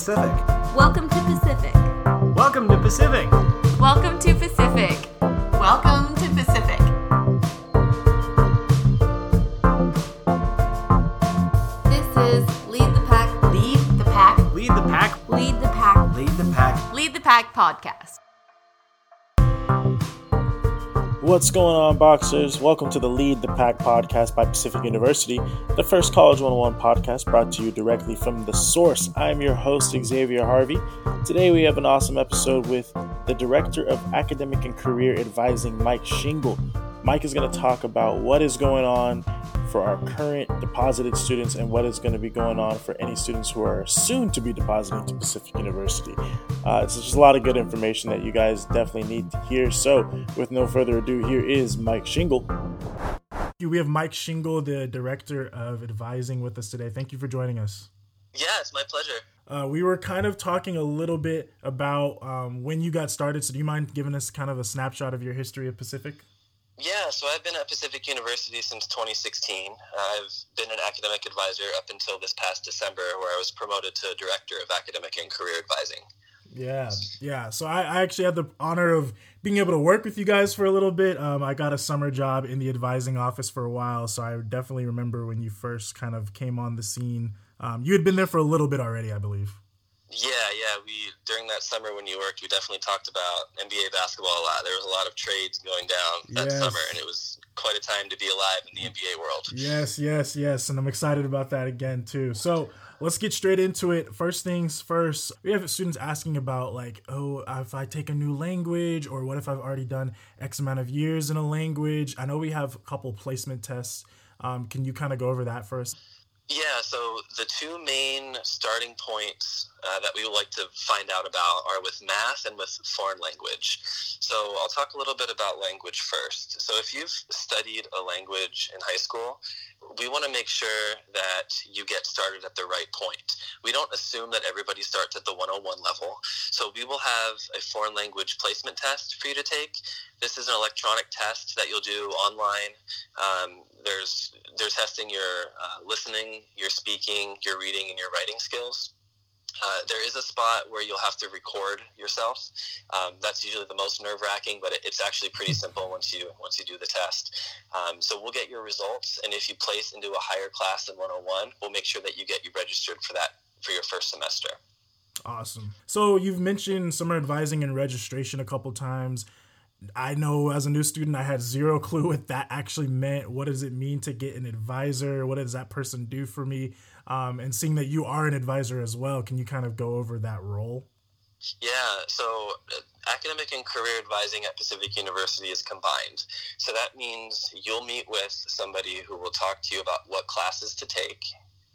Pacific. Welcome to Pacific. Welcome to Pacific. Welcome to Pacific. Welcome to Pacific. This is Lead the Pack. Lead the pack. Lead the pack. Lead the Pack. Lead the pack. Lead the Pack podcast. What's going on, boxers? Welcome to the Lead the Pack podcast by Pacific University, the first College 101 podcast brought to you directly from the source. I'm your host, Xavier Harvey. Today, we have an awesome episode with the Director of Academic and Career Advising, Mike Shingle. Mike is going to talk about what is going on for our current deposited students and what is going to be going on for any students who are soon to be depositing to Pacific University. Uh, it's just a lot of good information that you guys definitely need to hear. So, with no further ado, here is Mike Shingle. We have Mike Shingle, the director of advising, with us today. Thank you for joining us. Yeah, it's my pleasure. Uh, we were kind of talking a little bit about um, when you got started. So, do you mind giving us kind of a snapshot of your history of Pacific? Yeah, so I've been at Pacific University since 2016. I've been an academic advisor up until this past December, where I was promoted to Director of Academic and Career Advising. Yeah, yeah. So I, I actually had the honor of being able to work with you guys for a little bit. Um, I got a summer job in the advising office for a while, so I definitely remember when you first kind of came on the scene. Um, you had been there for a little bit already, I believe. Yeah, yeah. We during that summer when you worked, we definitely talked about NBA basketball a lot. There was a lot of trades going down that Yes. summer, and it was quite a time to be alive in the NBA world. Yes, yes, yes. And I'm excited about that again, too. So let's get straight into it. First things first, we have students asking about, like, oh, if I take a new language, or what if I've already done X amount of years in a language? I know we have a couple placement tests. Um, can you kind of go over that first? Yeah, so the two main starting points uh, that we would like to find out about are with math and with foreign language. So I'll talk a little bit about language first. So if you've studied a language in high school, we want to make sure that you get started at the right point. We don't assume that everybody starts at the 101 level. So we will have a foreign language placement test for you to take. This is an electronic test that you'll do online. Um, there's they're testing your uh, listening, your speaking, your reading, and your writing skills. Uh, there is a spot where you'll have to record yourself. Um, that's usually the most nerve wracking, but it, it's actually pretty simple once you once you do the test. Um, so we'll get your results, and if you place into a higher class than 101, we'll make sure that you get you registered for that for your first semester. Awesome. So you've mentioned summer advising and registration a couple times. I know as a new student, I had zero clue what that actually meant. What does it mean to get an advisor? What does that person do for me? Um, and seeing that you are an advisor as well, can you kind of go over that role? Yeah, so uh, academic and career advising at Pacific University is combined. So that means you'll meet with somebody who will talk to you about what classes to take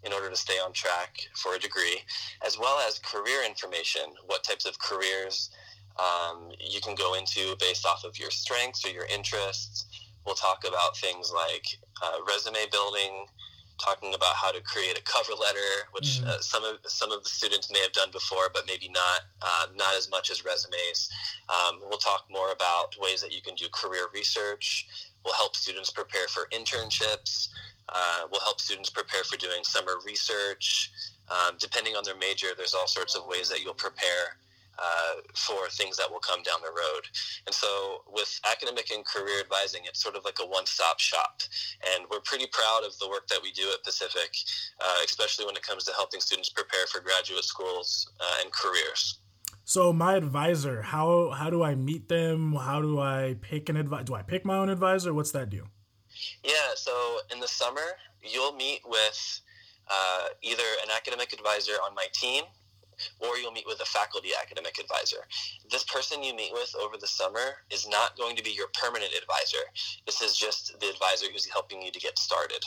in order to stay on track for a degree, as well as career information, what types of careers um, you can go into based off of your strengths or your interests. We'll talk about things like uh, resume building, talking about how to create a cover letter, which uh, some of some of the students may have done before, but maybe not uh, not as much as resumes. Um, we'll talk more about ways that you can do career research. We'll help students prepare for internships. Uh, we'll help students prepare for doing summer research. Um, depending on their major, there's all sorts of ways that you'll prepare uh, for things that will come down the road. And so, with academic and career advising, it's sort of like a one stop shop. And we're pretty proud of the work that we do at Pacific, uh, especially when it comes to helping students prepare for graduate schools uh, and careers. So my advisor, how how do I meet them? How do I pick an advisor? Do I pick my own advisor? What's that do? Yeah, so in the summer, you'll meet with uh, either an academic advisor on my team or you'll meet with a faculty academic advisor. This person you meet with over the summer is not going to be your permanent advisor. This is just the advisor who's helping you to get started.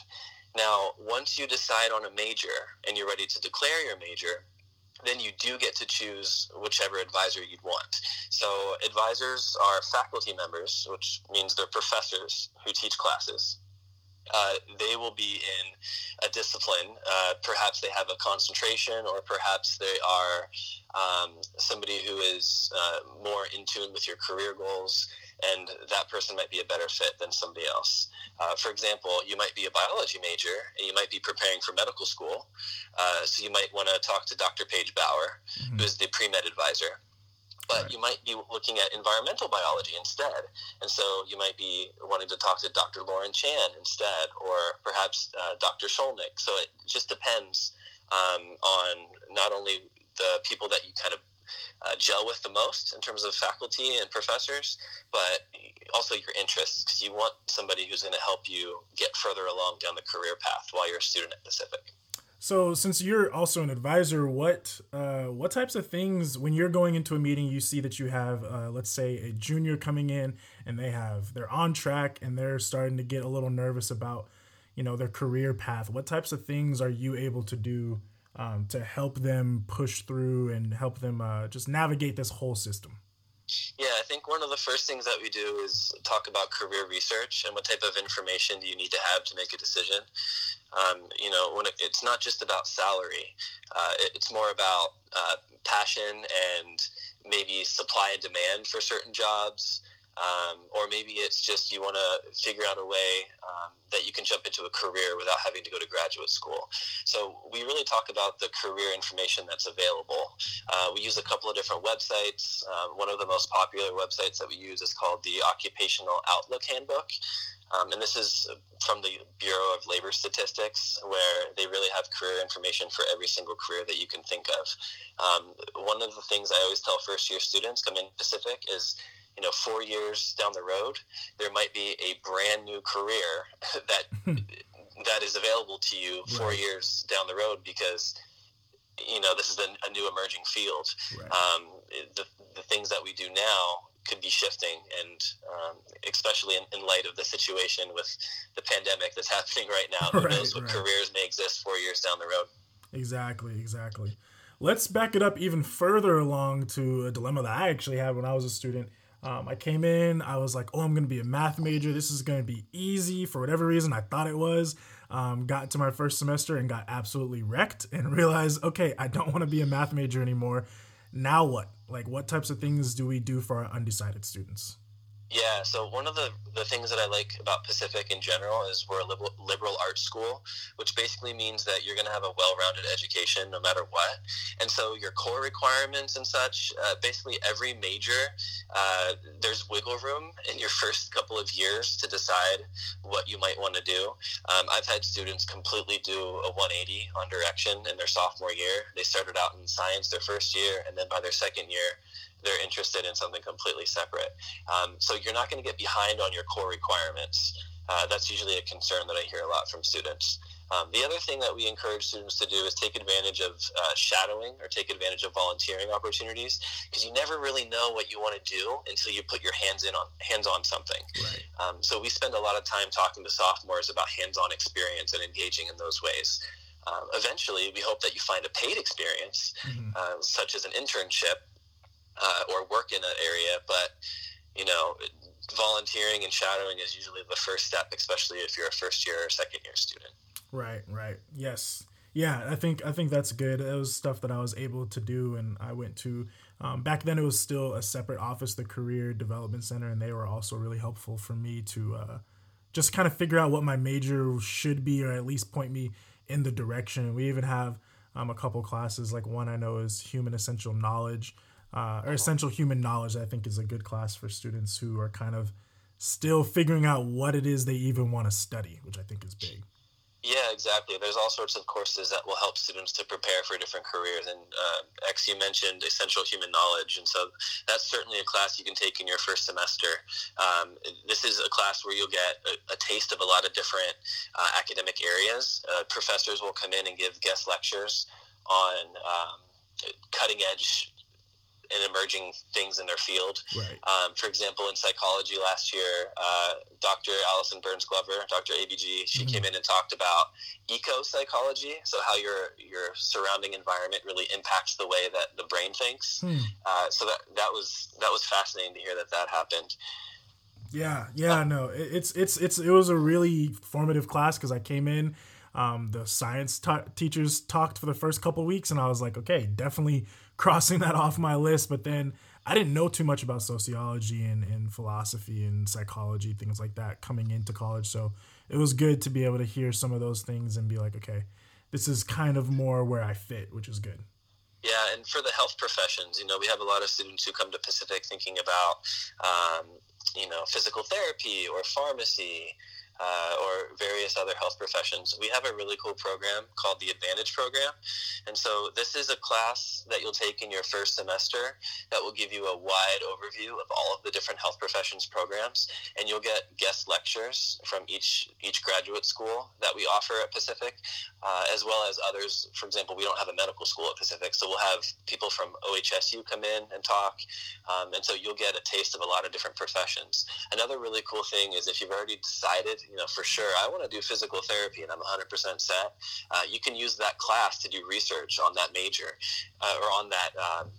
Now, once you decide on a major and you're ready to declare your major, then you do get to choose whichever advisor you'd want. So, advisors are faculty members, which means they're professors who teach classes. Uh, they will be in a discipline. Uh, perhaps they have a concentration, or perhaps they are um, somebody who is uh, more in tune with your career goals, and that person might be a better fit than somebody else. Uh, for example, you might be a biology major and you might be preparing for medical school. Uh, so you might want to talk to Dr. Paige Bauer, who is the pre med advisor but Right. you might be looking at environmental biology instead. And so you might be wanting to talk to Dr. Lauren Chan instead, or perhaps uh, Dr. Sholnick. So it just depends um, on not only the people that you kind of uh, gel with the most in terms of faculty and professors, but also your interests, because you want somebody who's going to help you get further along down the career path while you're a student at Pacific. So, since you're also an advisor, what uh, what types of things when you're going into a meeting, you see that you have, uh, let's say, a junior coming in and they have they're on track and they're starting to get a little nervous about, you know, their career path. What types of things are you able to do um, to help them push through and help them uh, just navigate this whole system? Yeah, I think one of the first things that we do is talk about career research and what type of information do you need to have to make a decision. Um, you know, when it, it's not just about salary, uh, it, it's more about uh, passion and maybe supply and demand for certain jobs. Um, or maybe it's just you want to figure out a way um, that you can jump into a career without having to go to graduate school. So we really talk about the career information that's available. Uh, we use a couple of different websites. Um, one of the most popular websites that we use is called the Occupational Outlook Handbook. Um, and this is from the Bureau of Labor Statistics, where they really have career information for every single career that you can think of. Um, one of the things I always tell first year students coming in Pacific is you know, four years down the road, there might be a brand new career that that is available to you four Right. years down the road because you know this is a, a new emerging field. Right. Um, the the things that we do now could be shifting, and um, especially in, in light of the situation with the pandemic that's happening right now, who Right, knows what careers may exist four years down the road. Exactly, exactly. Let's back it up even further along to a dilemma that I actually had when I was a student. Um, I came in, I was like, oh, I'm going to be a math major. This is going to be easy for whatever reason. I thought it was. Um, got to my first semester and got absolutely wrecked and realized, okay, I don't want to be a math major anymore. Now what? Like, what types of things do we do for our undecided students? Yeah, so one of the, the things that I like about Pacific in general is we're a liberal, liberal arts school, which basically means that you're going to have a well rounded education no matter what. And so your core requirements and such, uh, basically every major, uh, there's wiggle room in your first couple of years to decide what you might want to do. Um, I've had students completely do a 180 on direction in their sophomore year. They started out in science their first year, and then by their second year, they're interested in something completely separate. Um, so you're not going to get behind on your core requirements. Uh, that's usually a concern that I hear a lot from students. Um, the other thing that we encourage students to do is take advantage of uh, shadowing or take advantage of volunteering opportunities because you never really know what you want to do until you put your hands in on hands on something. Right. Um, so we spend a lot of time talking to sophomores about hands-on experience and engaging in those ways. Um, eventually, we hope that you find a paid experience, Mhm. uh, such as an internship uh, or work in an area. But you know, volunteering and shadowing is usually the first step, especially if you're a first year or second year student. Right, right. Yes. Yeah, I think I think that's good. It was stuff that I was able to do and I went to um, back then it was still a separate office, the Career Development Center, and they were also really helpful for me to uh, just kind of figure out what my major should be or at least point me in the direction. We even have um, a couple classes, like one I know is Human Essential Knowledge uh, or Essential Human Knowledge, I think is a good class for students who are kind of still figuring out what it is they even want to study, which I think is big. Yeah, exactly. There's all sorts of courses that will help students to prepare for different careers. And uh, X, you mentioned essential human knowledge, and so that's certainly a class you can take in your first semester. Um, this is a class where you'll get a, a taste of a lot of different uh, academic areas. Uh, professors will come in and give guest lectures on um, cutting edge and emerging things in their field. Right. Um, for example, in psychology last year, uh, Dr. Alyson Burns Glover, Dr. ABG, she Mhm. came in and talked about eco psychology, so how your your surrounding environment really impacts the way that the brain thinks. Hmm. Uh, so that that was that was fascinating to hear that that happened. Yeah, yeah, no, it, it's it's it's it was a really formative class because I came in, um, the science ta- teachers talked for the first couple weeks, and I was like, okay, definitely crossing that off my list. But then I didn't know too much about sociology and, and philosophy and psychology, things like that, coming into college. So it was good to be able to hear some of those things and be like, okay, this is kind of more where I fit, which is good. Yeah, and for the health professions, you know, we have a lot of students who come to Pacific thinking about, um, you know, physical therapy or pharmacy. Uh, or various other health professions, we have a really cool program called the Advantage Program. And so, this is a class that you'll take in your first semester that will give you a wide overview of all of the different health professions programs. And you'll get guest lectures from each, each graduate school that we offer at Pacific, uh, as well as others. For example, we don't have a medical school at Pacific, so we'll have people from OHSU come in and talk. Um, and so, you'll get a taste of a lot of different professions. Another really cool thing is if you've already decided, you know, for sure, I want to do physical therapy and I'm 100% set, uh, you can use that class to do research on that major uh, or on that. Um,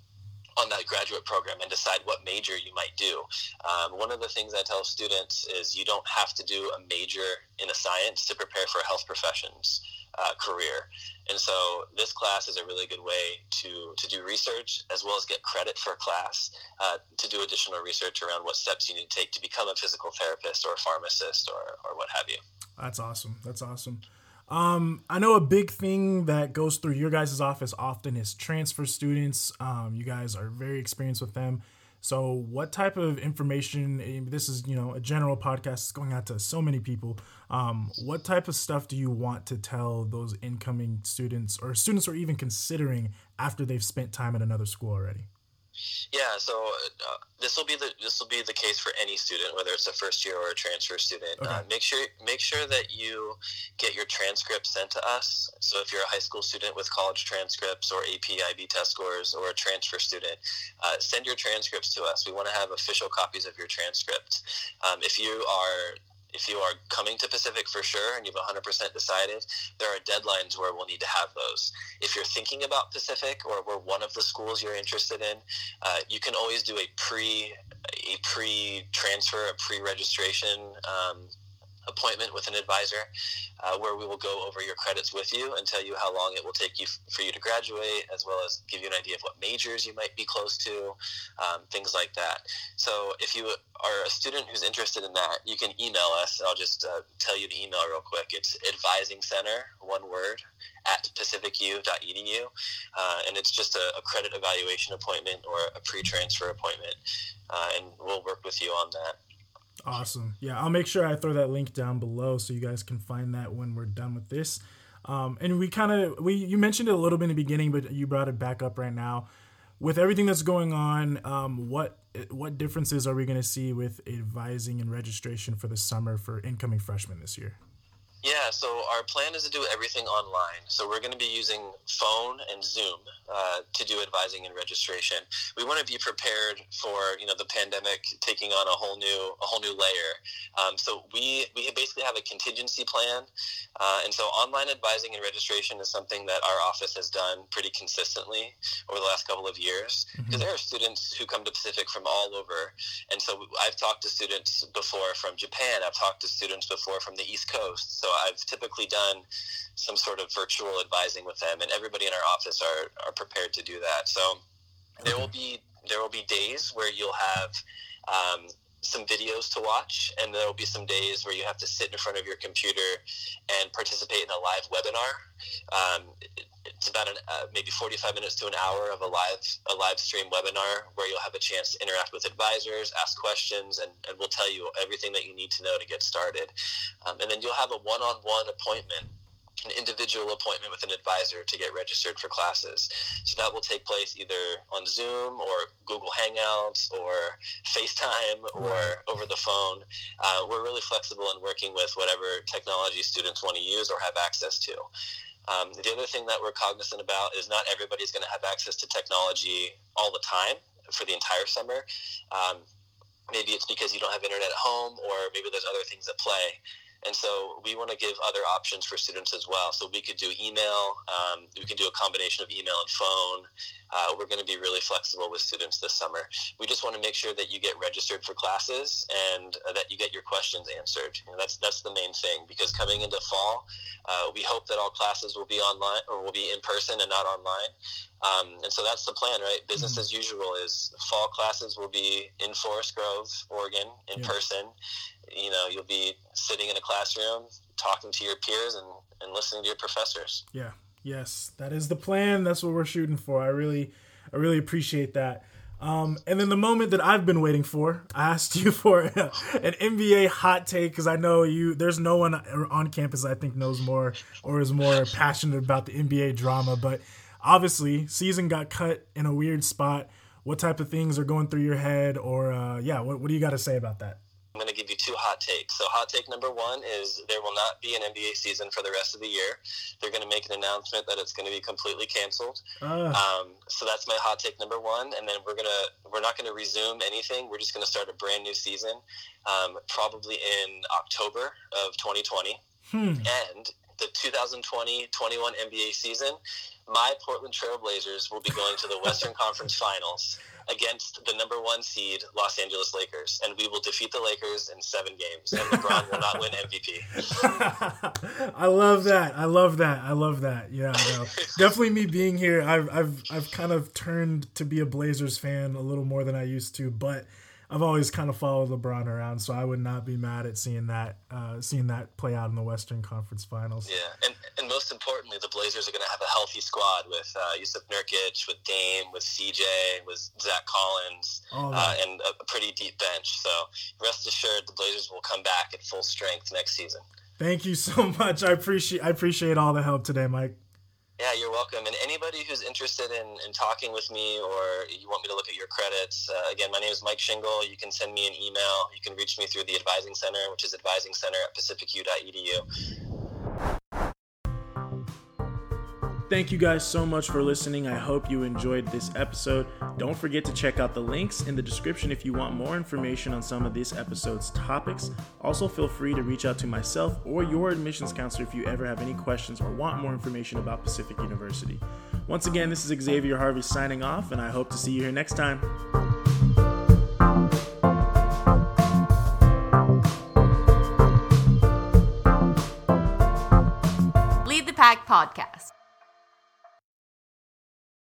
on that graduate program and decide what major you might do. Um, one of the things I tell students is you don't have to do a major in a science to prepare for health professions uh, career. And so this class is a really good way to, to do research as well as get credit for class uh, to do additional research around what steps you need to take to become a physical therapist or a pharmacist or, or what have you. That's awesome. That's awesome. Um, I know a big thing that goes through your guys' office often is transfer students. Um, you guys are very experienced with them. So, what type of information? This is, you know, a general podcast going out to so many people. Um, what type of stuff do you want to tell those incoming students or students are even considering after they've spent time at another school already? Yeah, so uh, this will be the this will be the case for any student, whether it's a first year or a transfer student. Okay. Uh, make sure make sure that you get your transcript sent to us. So if you're a high school student with college transcripts or AP IB test scores, or a transfer student, uh, send your transcripts to us. We want to have official copies of your transcript. Um, if you are if you are coming to Pacific for sure and you've 100% decided, there are deadlines where we'll need to have those. If you're thinking about Pacific or we're one of the schools you're interested in, uh, you can always do a pre a pre transfer, a pre registration um, appointment with an advisor, uh, where we will go over your credits with you and tell you how long it will take you f- for you to graduate, as well as give you an idea of what majors you might be close to, um, things like that. So if you are a student who's interested in that, you can email us. I'll just uh, tell you the email real quick. It's advising center, one word, at pacificu.edu. Uh, and it's just a, a credit evaluation appointment or a pre-transfer appointment. Uh, and we'll work with you on that. Awesome. Yeah, I'll make sure I throw that link down below so you guys can find that when we're done with this. Um, and we kind of we you mentioned it a little bit in the beginning, but you brought it back up right now. With everything that's going on, um, what what differences are we going to see with advising and registration for the summer for incoming freshmen this year? Yeah, so our plan is to do everything online. So we're going to be using phone and Zoom uh, to do advising and registration. We want to be prepared for you know the pandemic taking on a whole new a whole new layer. Um, so we we basically have a contingency plan, uh, and so online advising and registration is something that our office has done pretty consistently over the last couple of years. Because there are students who come to Pacific from all over, and so I've talked to students before from Japan. I've talked to students before from the East Coast. So I've typically done some sort of virtual advising with them, and everybody in our office are, are prepared to do that. So there will be there will be days where you'll have um, some videos to watch, and there will be some days where you have to sit in front of your computer and participate in a live webinar. Um, it's about an, uh, maybe 45 minutes to an hour of a live a live stream webinar where you'll have a chance to interact with advisors, ask questions, and, and we'll tell you everything that you need to know to get started. Um, and then you'll have a one-on-one appointment an individual appointment with an advisor to get registered for classes. So that will take place either on Zoom or Google Hangouts or FaceTime or over the phone. Uh, we're really flexible in working with whatever technology students want to use or have access to. Um, the other thing that we're cognizant about is not everybody's going to have access to technology all the time for the entire summer. Um, maybe it's because you don't have internet at home or maybe there's other things at play. And so we want to give other options for students as well. So we could do email, um, we can do a combination of email and phone. Uh, we're going to be really flexible with students this summer. We just want to make sure that you get registered for classes and uh, that you get your questions answered. You know, that's that's the main thing because coming into fall, uh, we hope that all classes will be online or will be in person and not online. Um, and so that's the plan, right? Business Mm-hmm. as usual is fall classes will be in Forest Grove, Oregon, in Yeah. person. You know, you'll be sitting in a classroom, talking to your peers and, and listening to your professors. Yeah. Yes, that is the plan. That's what we're shooting for. I really, I really appreciate that. Um, and then the moment that I've been waiting for, I asked you for an NBA hot take because I know you. There's no one on campus I think knows more or is more passionate about the NBA drama. But obviously, season got cut in a weird spot. What type of things are going through your head, or uh, yeah, what, what do you got to say about that? I'm going to give you two hot takes. So, hot take number one is there will not be an NBA season for the rest of the year. They're going to make an announcement that it's going to be completely canceled. Uh, Um, so that's my hot take number one, and then we're gonna we're not gonna resume anything. We're just gonna start a brand new season, um, probably in October of 2020, hmm. and the 2020-21 NBA season. My Portland Trailblazers will be going to the Western Conference Finals against the number one seed Los Angeles Lakers, and we will defeat the Lakers in seven games, and LeBron will not win MVP. I love that. I love that. I love that. Yeah, no. definitely me being here. I've I've I've kind of turned to be a Blazers fan a little more than I used to, but I've always kind of followed LeBron around, so I would not be mad at seeing that uh, seeing that play out in the Western Conference Finals. Yeah, and, and most importantly, the Blazers are going to have a healthy squad with uh, Jusuf Nurkic, with Dame, with CJ, with Zach Collins, All uh, and a, a pretty deep bench. So rest assured, the Blazers will come back at full strength next season. Thank you so much. I appreciate I appreciate all the help today, Mike. Yeah, you're welcome. And anybody who's interested in, in talking with me or you want me to look at your credits, uh, again, my name is Mike Shingle. You can send me an email. You can reach me through the Advising Center, which is advisingcenter at pacificu.edu. Thank you guys so much for listening. I hope you enjoyed this episode. Don't forget to check out the links in the description if you want more information on some of this episode's topics. Also, feel free to reach out to myself or your admissions counselor if you ever have any questions or want more information about Pacific University. Once again, this is Xavier Harvey signing off, and I hope to see you here next time. Lead the Pack Podcast.